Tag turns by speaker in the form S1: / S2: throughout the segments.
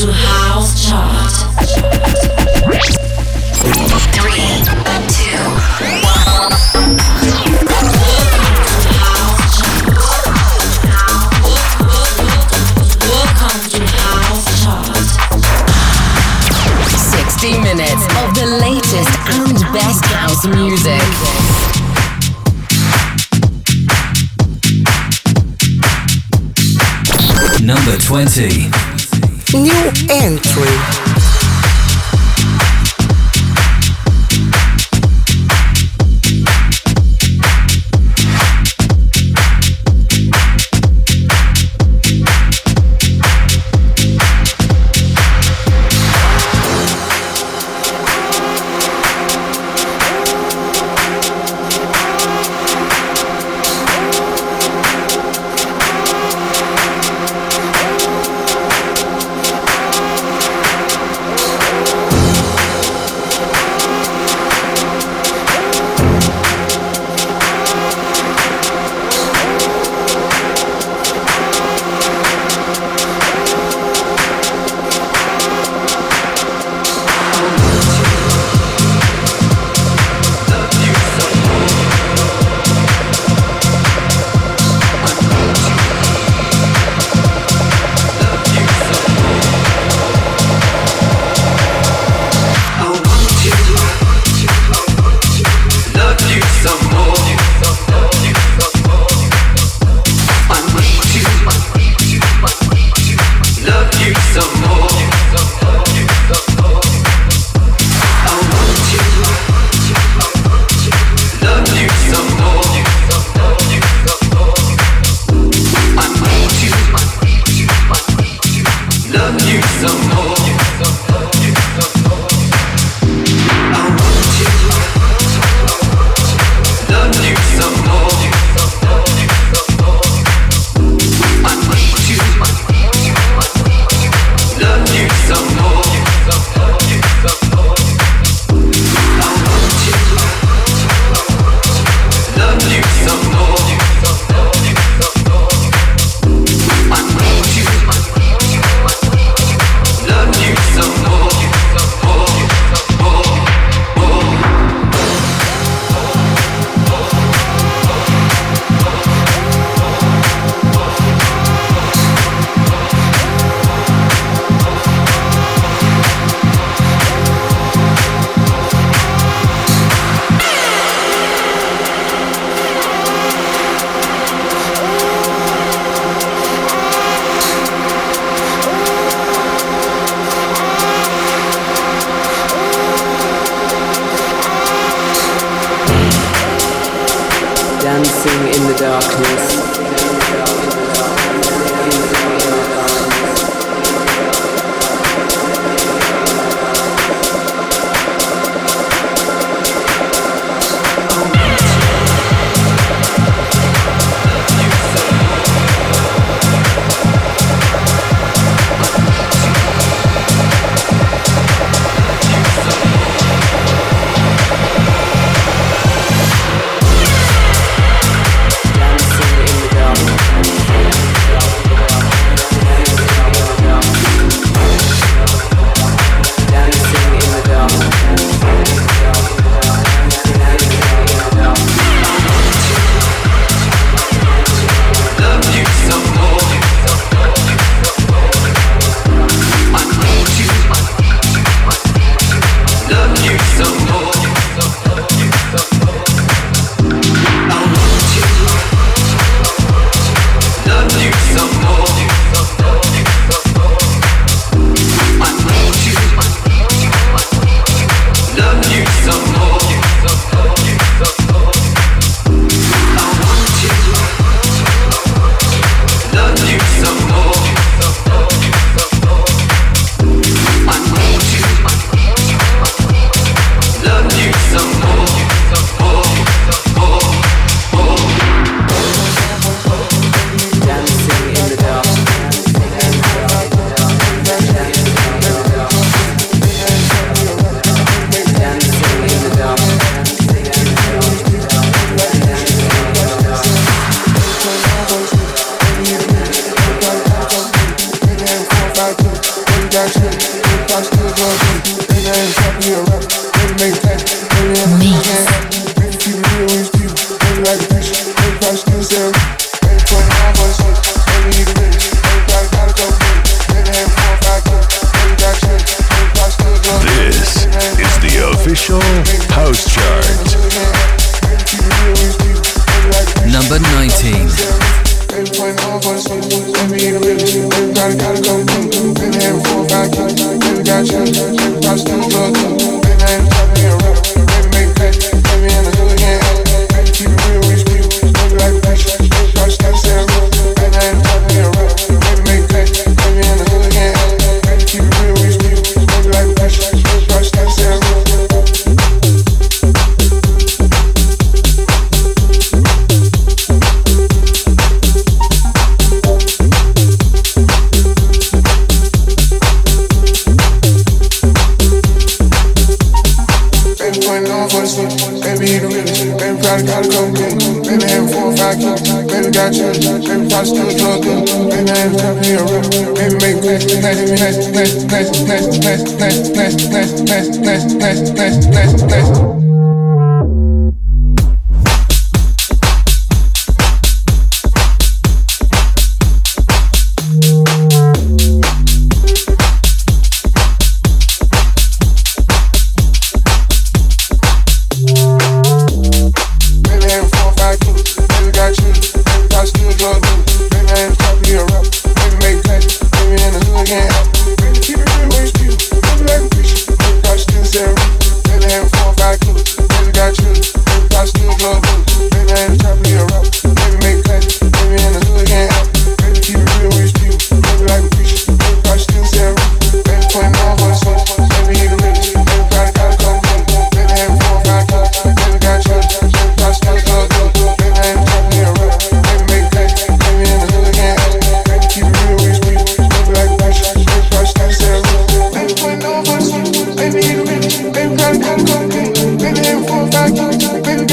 S1: to House Chart. Three, two, one. Welcome to House Chart.
S2: 60 minutes of the latest and best house music.
S3: Number 20.
S4: New entry.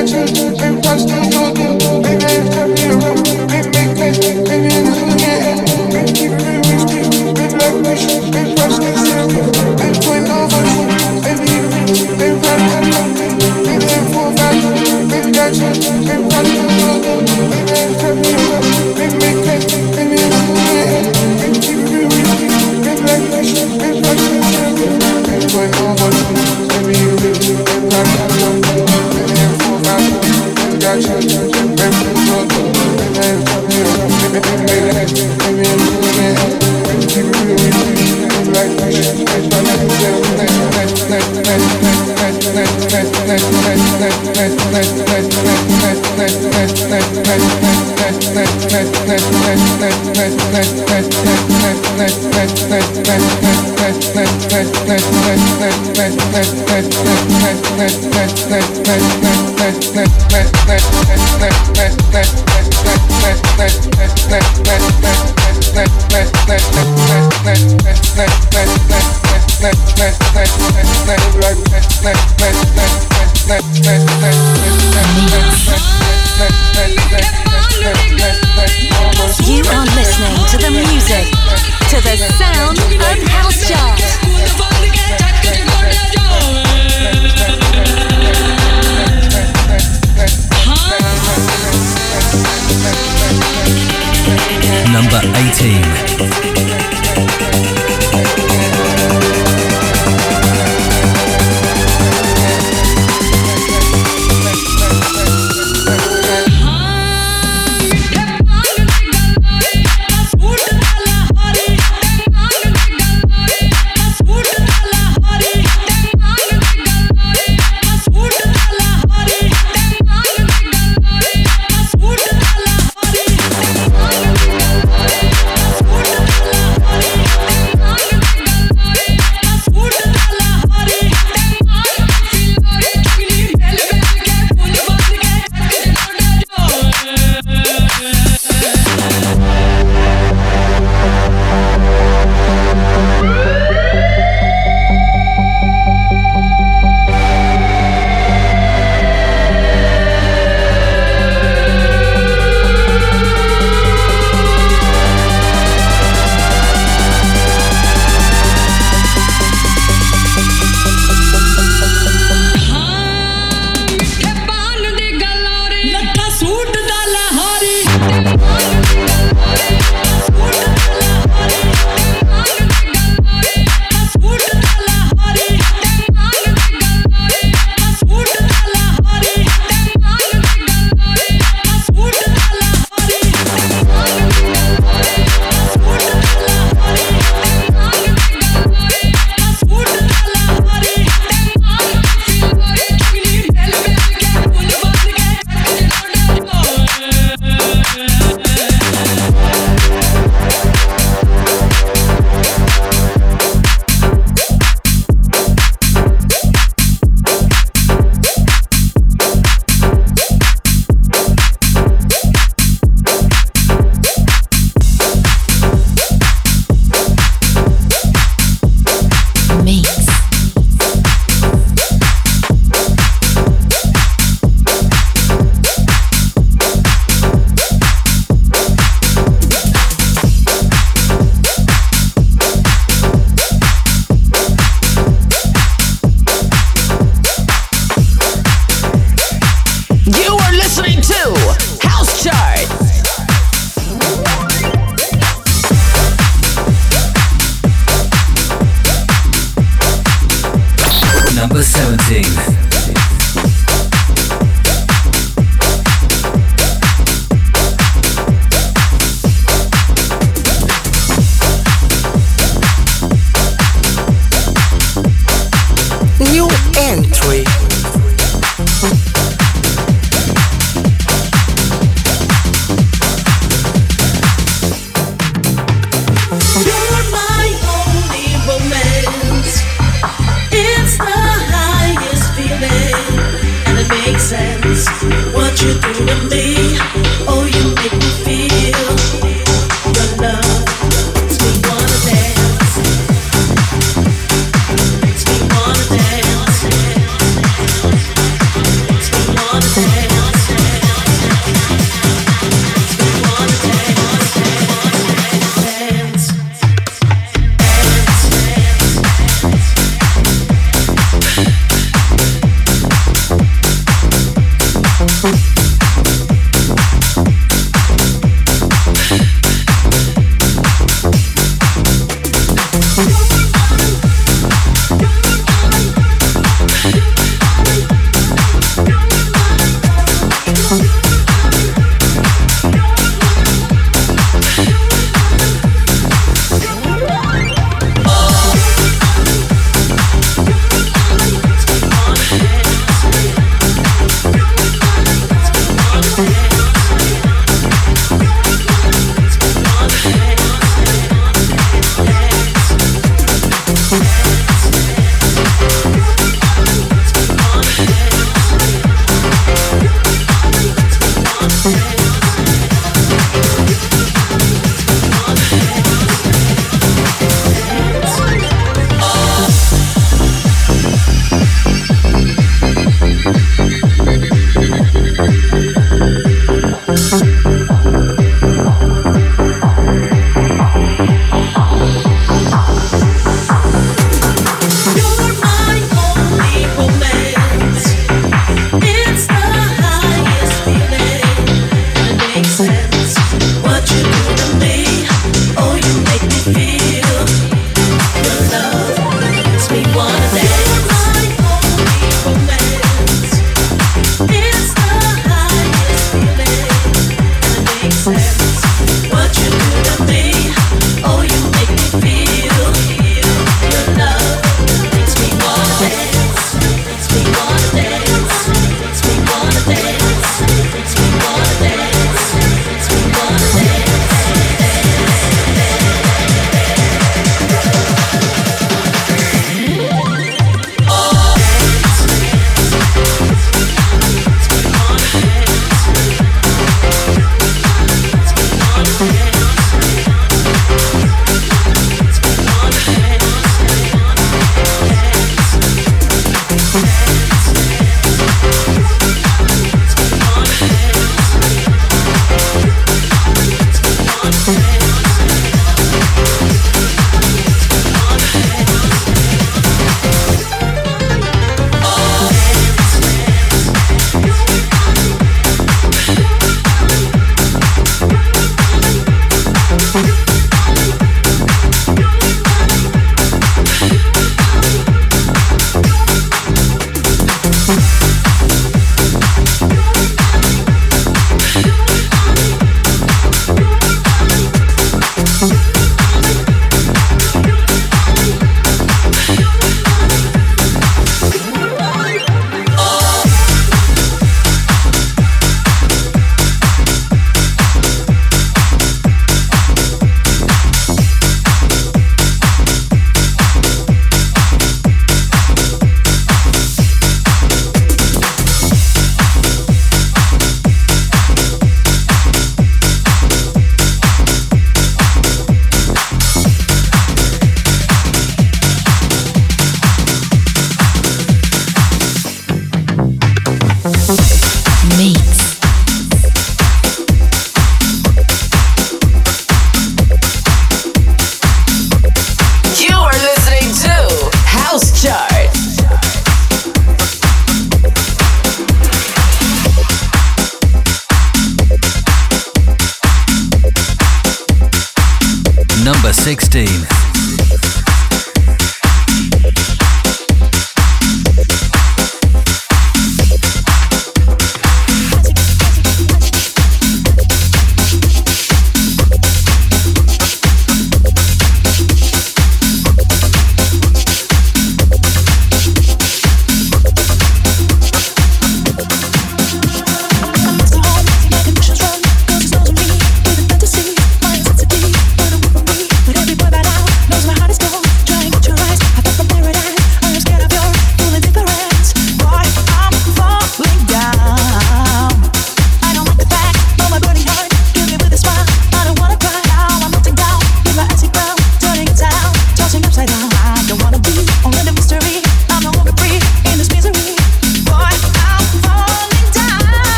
S1: Thank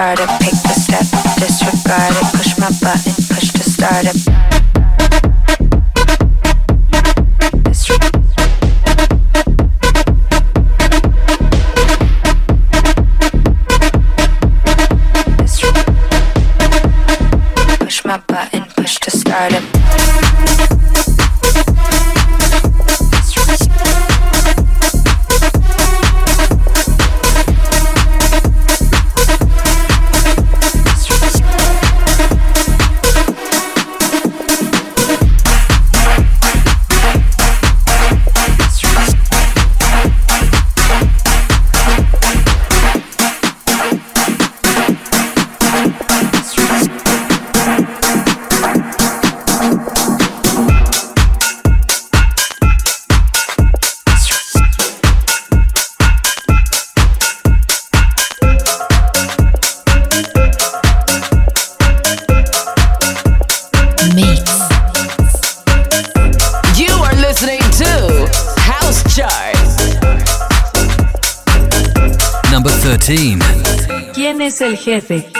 S5: Start it, pick the step, disregard it, push my button, push to start it.
S6: Jefe?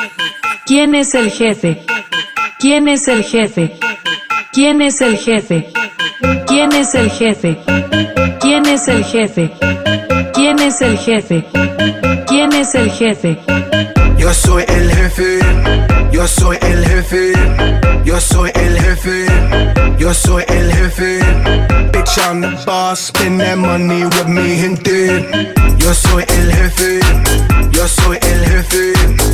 S6: ¿Quién es el jefe? ¿Quién es el jefe? ¿Quién es el jefe? ¿Quién es el jefe? ¿Quién es el jefe? ¿Quién es el jefe? ¿Quién es el jefe?
S7: Yo soy el jefe, yo soy el jefe, yo soy el jefe, yo soy el jefe. Bitch, I'm the boss, spend that money with me, gente. Yo soy el jefe, yo soy el jefe.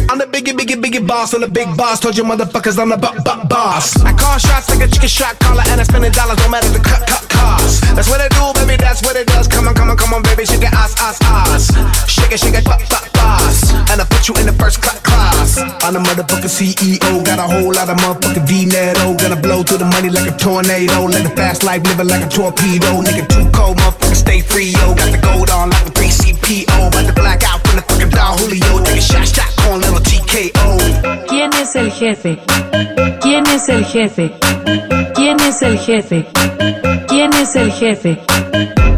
S7: I'm the biggie, biggie, biggie boss, I'm the big boss. Told you motherfuckers I'm the b- b- boss. I call shots like a chicken shot caller, and I spend dollars, no matter the cut, cut cost. That's what I do, baby, that's what it does. Come on, come on, come on, baby, shake it, ass, ass, ass. Shake it, shake it, pop, pop, boss. And I put you in the first cla- class. I'm the motherfucking CEO, got a whole lot of motherfucking dinero. Gonna blow through the money like a tornado. Live a fast life, living like a torpedo. Nigga, too cold, motherfucker, stay free, yo. Got the gold on like a 3CPO. About to black out from the fucking Don Julio. Take a shot, shot, on little TKO.
S6: ¿Quién es el jefe? ¿Quién es el jefe? ¿Quién es el jefe? ¿Quién es el jefe?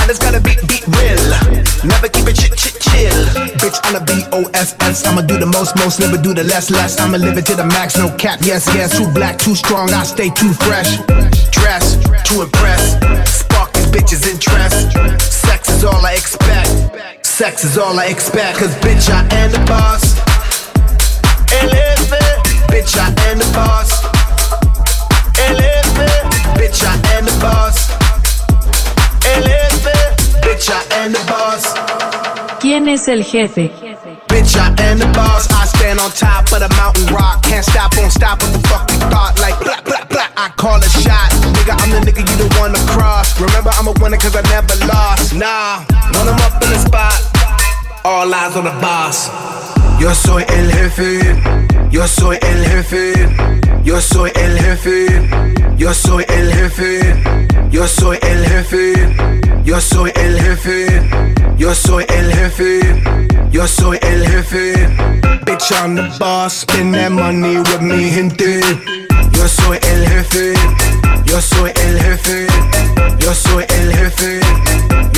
S7: I just gotta beat, beat real. Never keep it chit, chit, chill. Bitch, I'm a B-O-S-S. I'ma do the most, most, never do the less, less. I'ma live it to the max, no cap. Yes, yes, too black, too strong. I stay too fresh. Dress to impress. Spark these bitches' interest. Sex is all I expect. Sex is all I expect. Cause bitch, I am the boss. Elephant. Bitch, I am the boss.
S6: ¿Quién es el jefe?
S7: Bitch, I am the boss. I stand on top of the mountain rock. Can't stop, won't stop. What the fuck thought? Like, blah, blah, blah. I call a shot. Nigga, I'm the nigga you one to cross. Remember, I'm a winner cause I never lost. Nah, when I'm up in the spot, all eyes on the boss. Yo soy el jefe, yo soy el jefe, yo soy el jefe, yo soy el jefe, yo soy el jefe, yo soy el jefe, yo soy el jefe, yo soy el jefe. Bitch on the boss, spend that money with me, gente. Yo soy el jefe, yo soy el jefe, yo soy el jefe.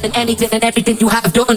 S1: Than anything and everything you have done.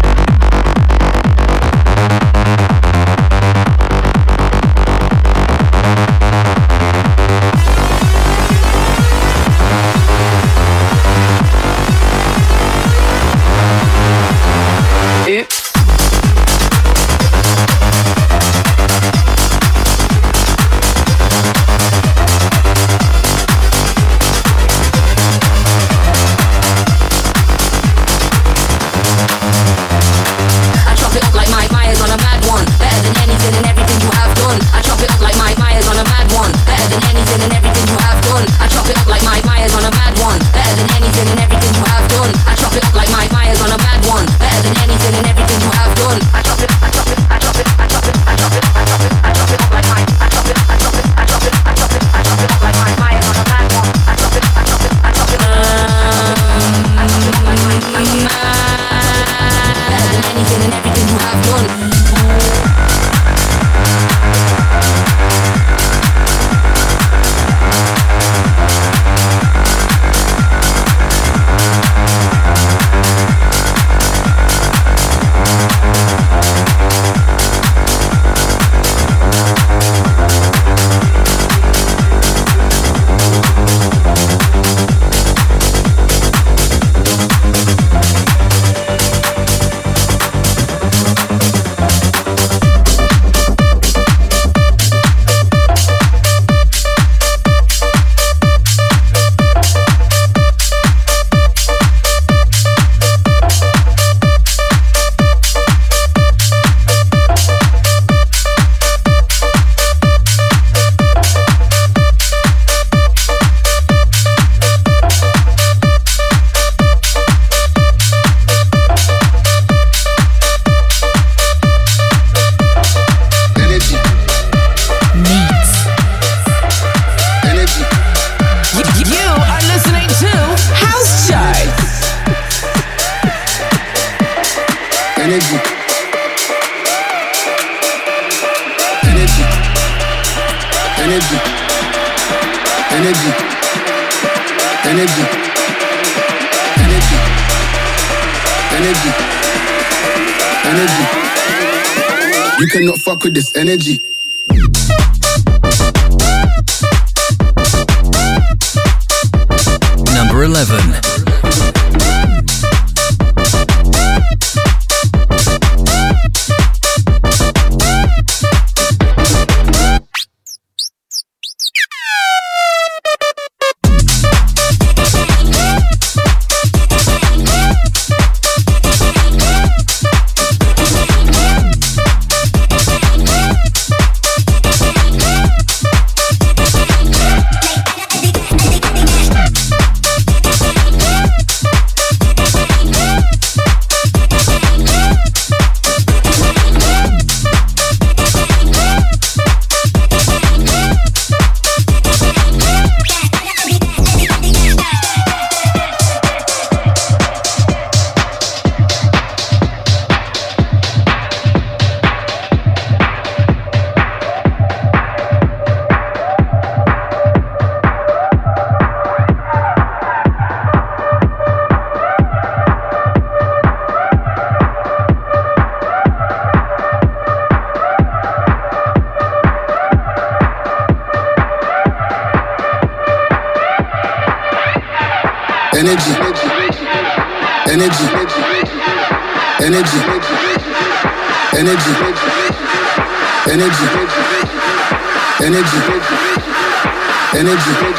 S8: Energy.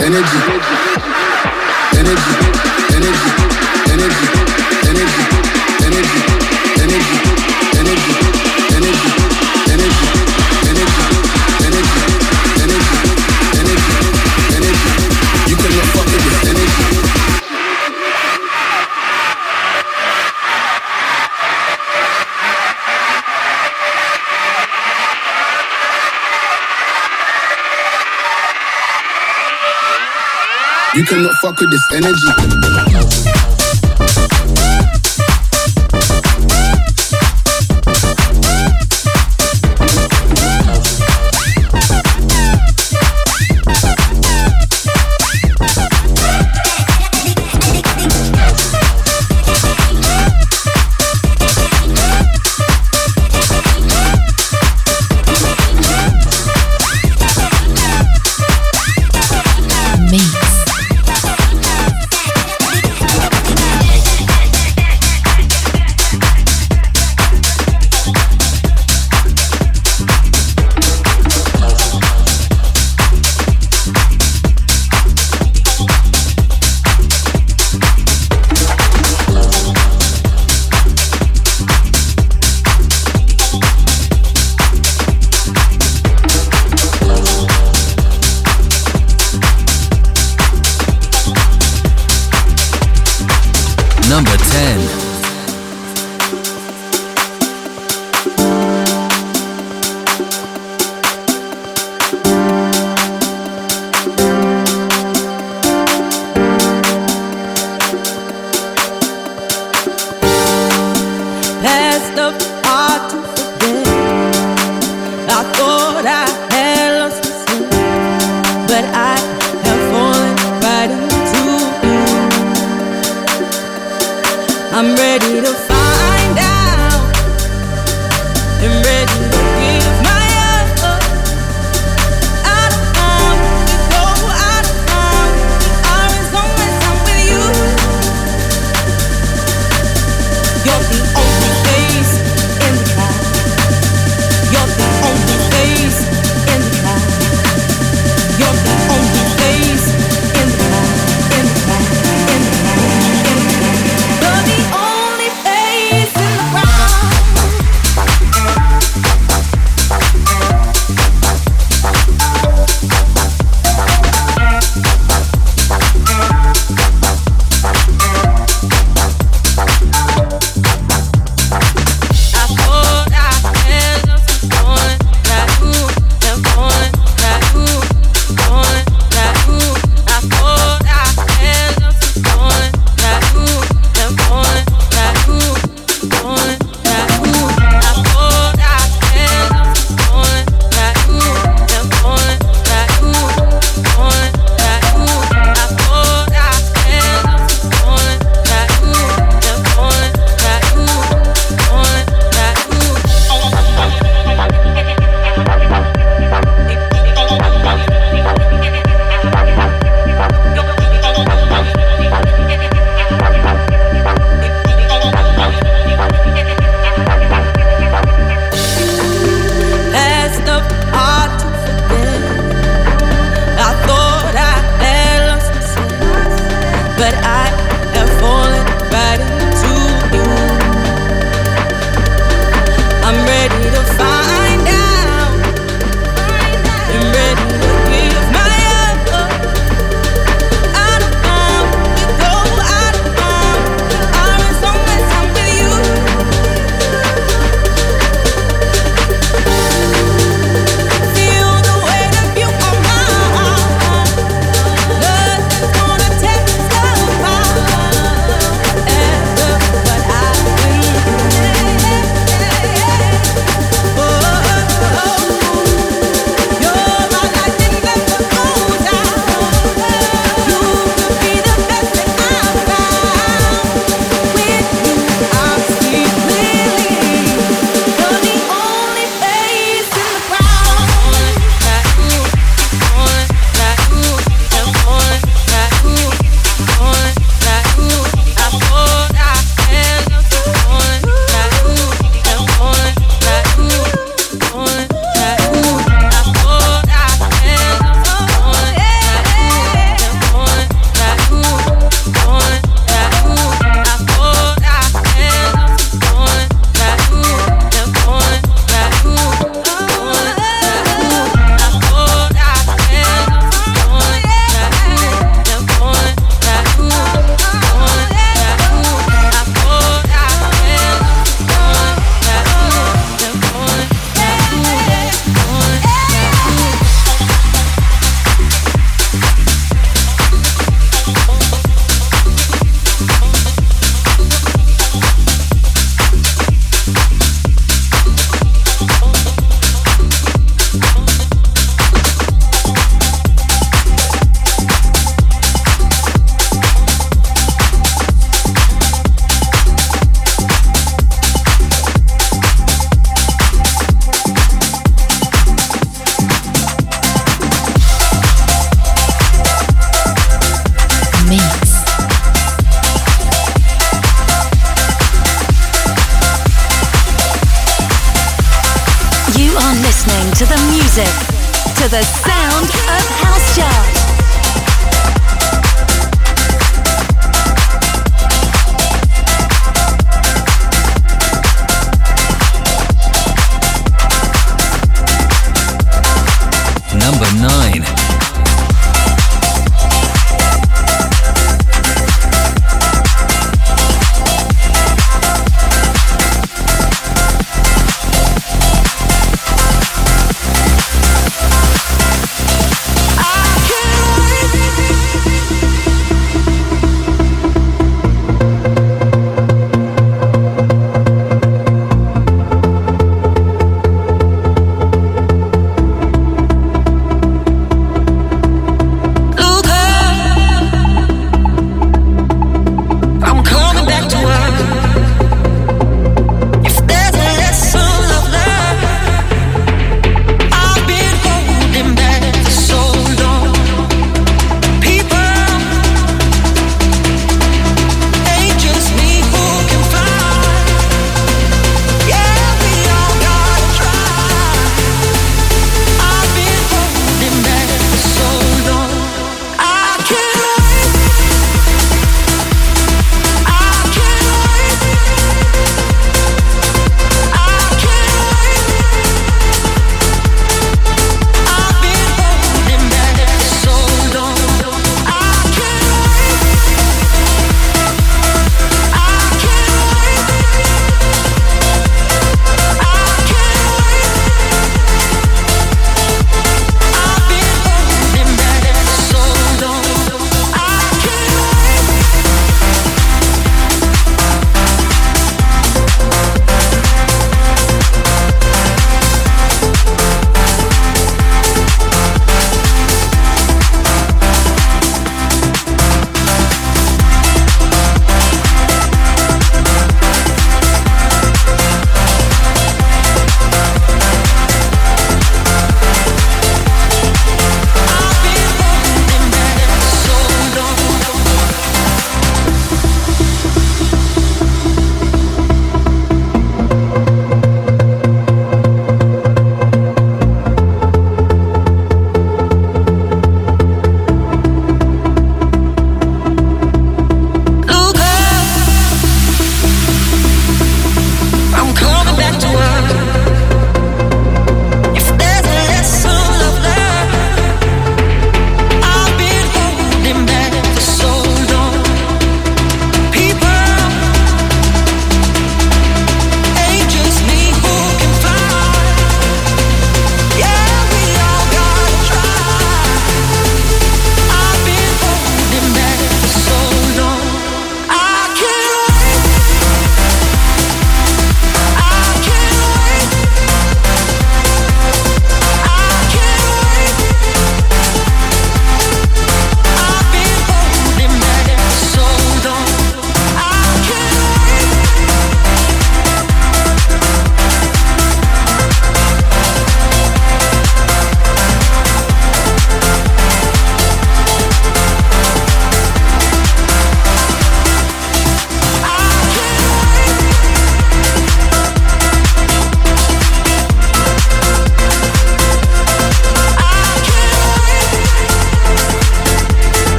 S8: Energy.
S9: You
S8: cannot fuck with this energy.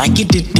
S10: Like you did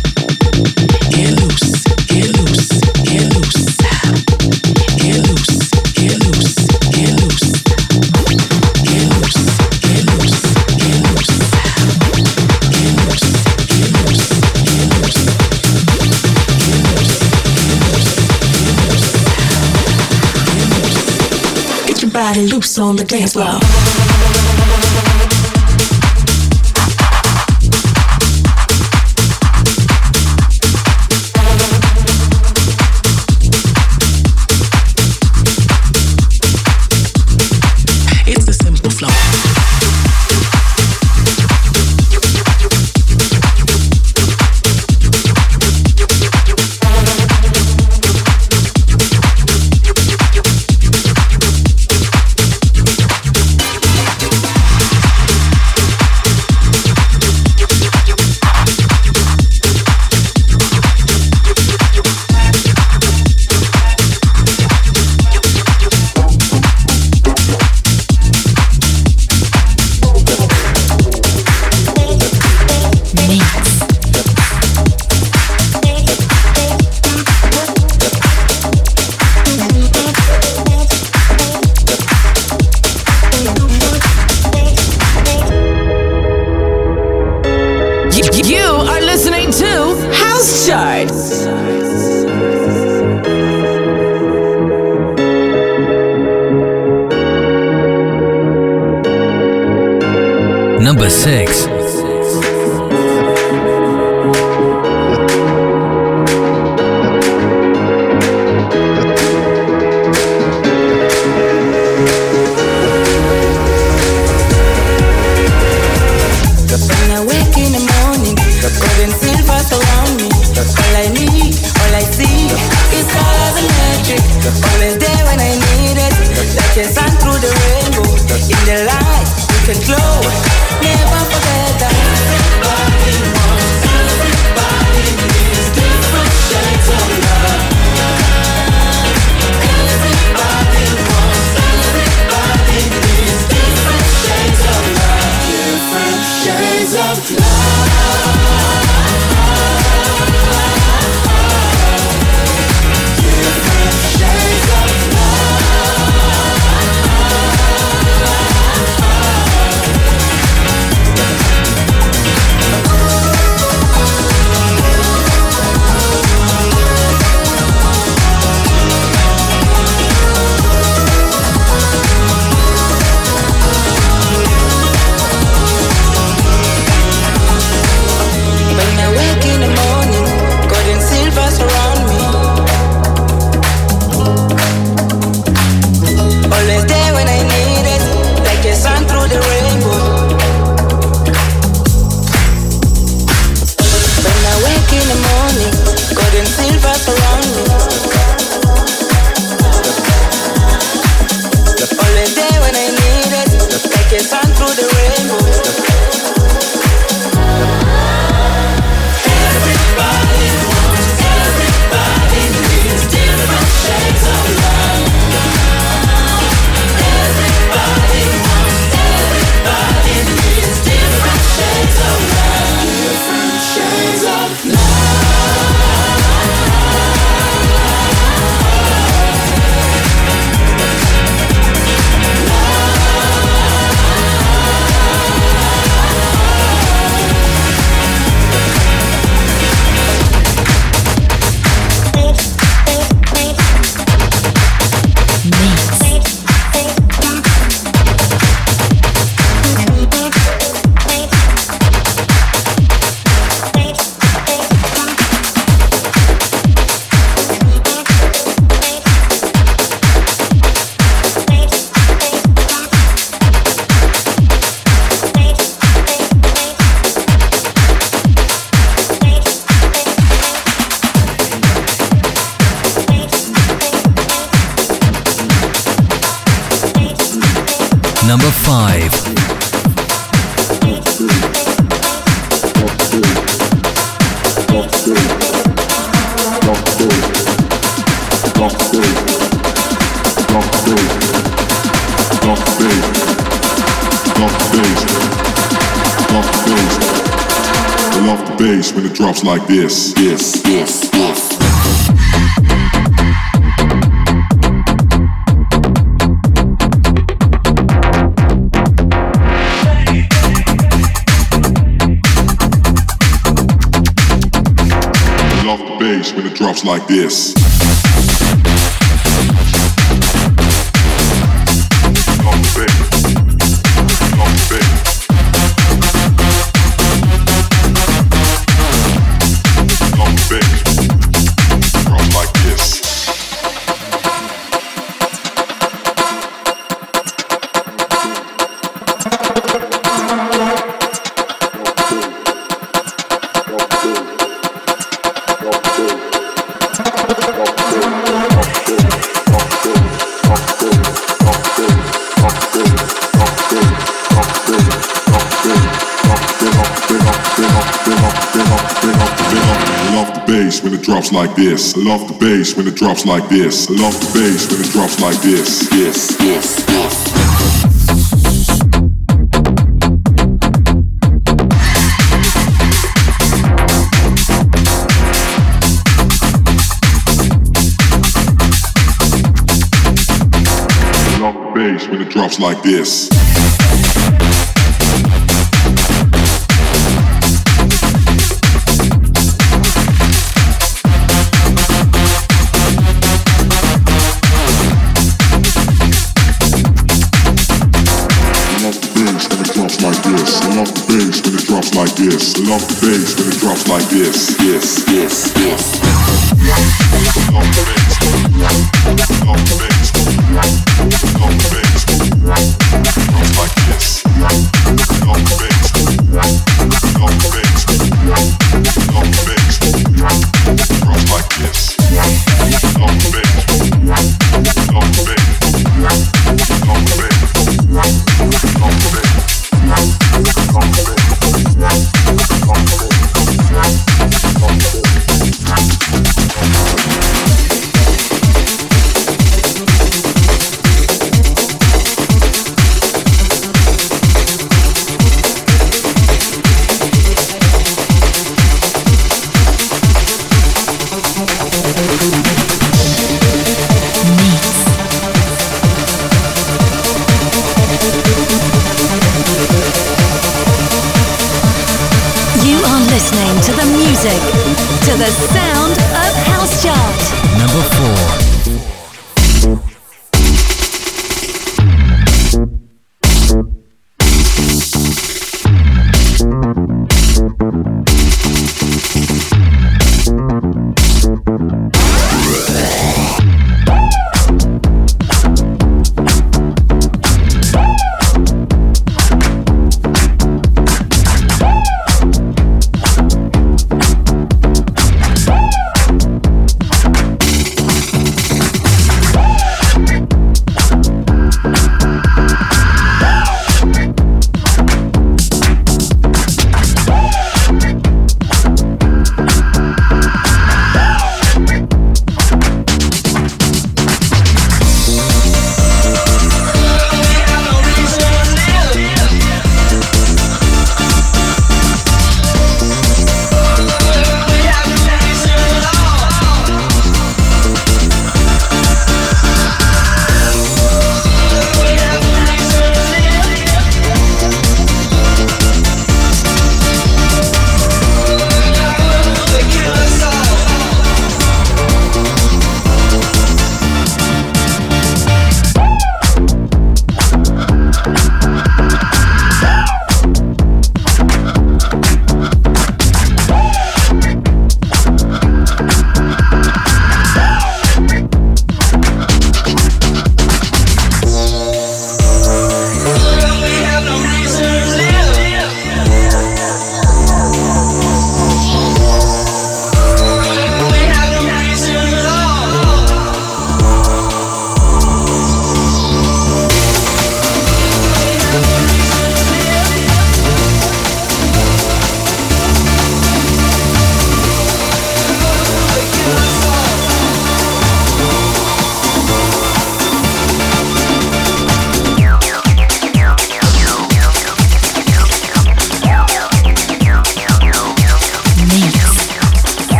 S10: on the dance floor.
S11: Drops like this. Yes, yes, yes. Like this. This. I love the bass when it drops like this. I love the bass when it drops like this. Yes, yes, yes. bass when it drops like this. Like this. Love the bass when it drops like this. Yes, yes, yes.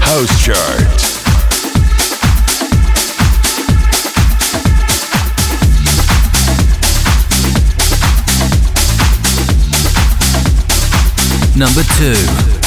S12: House chart.
S3: Number 2.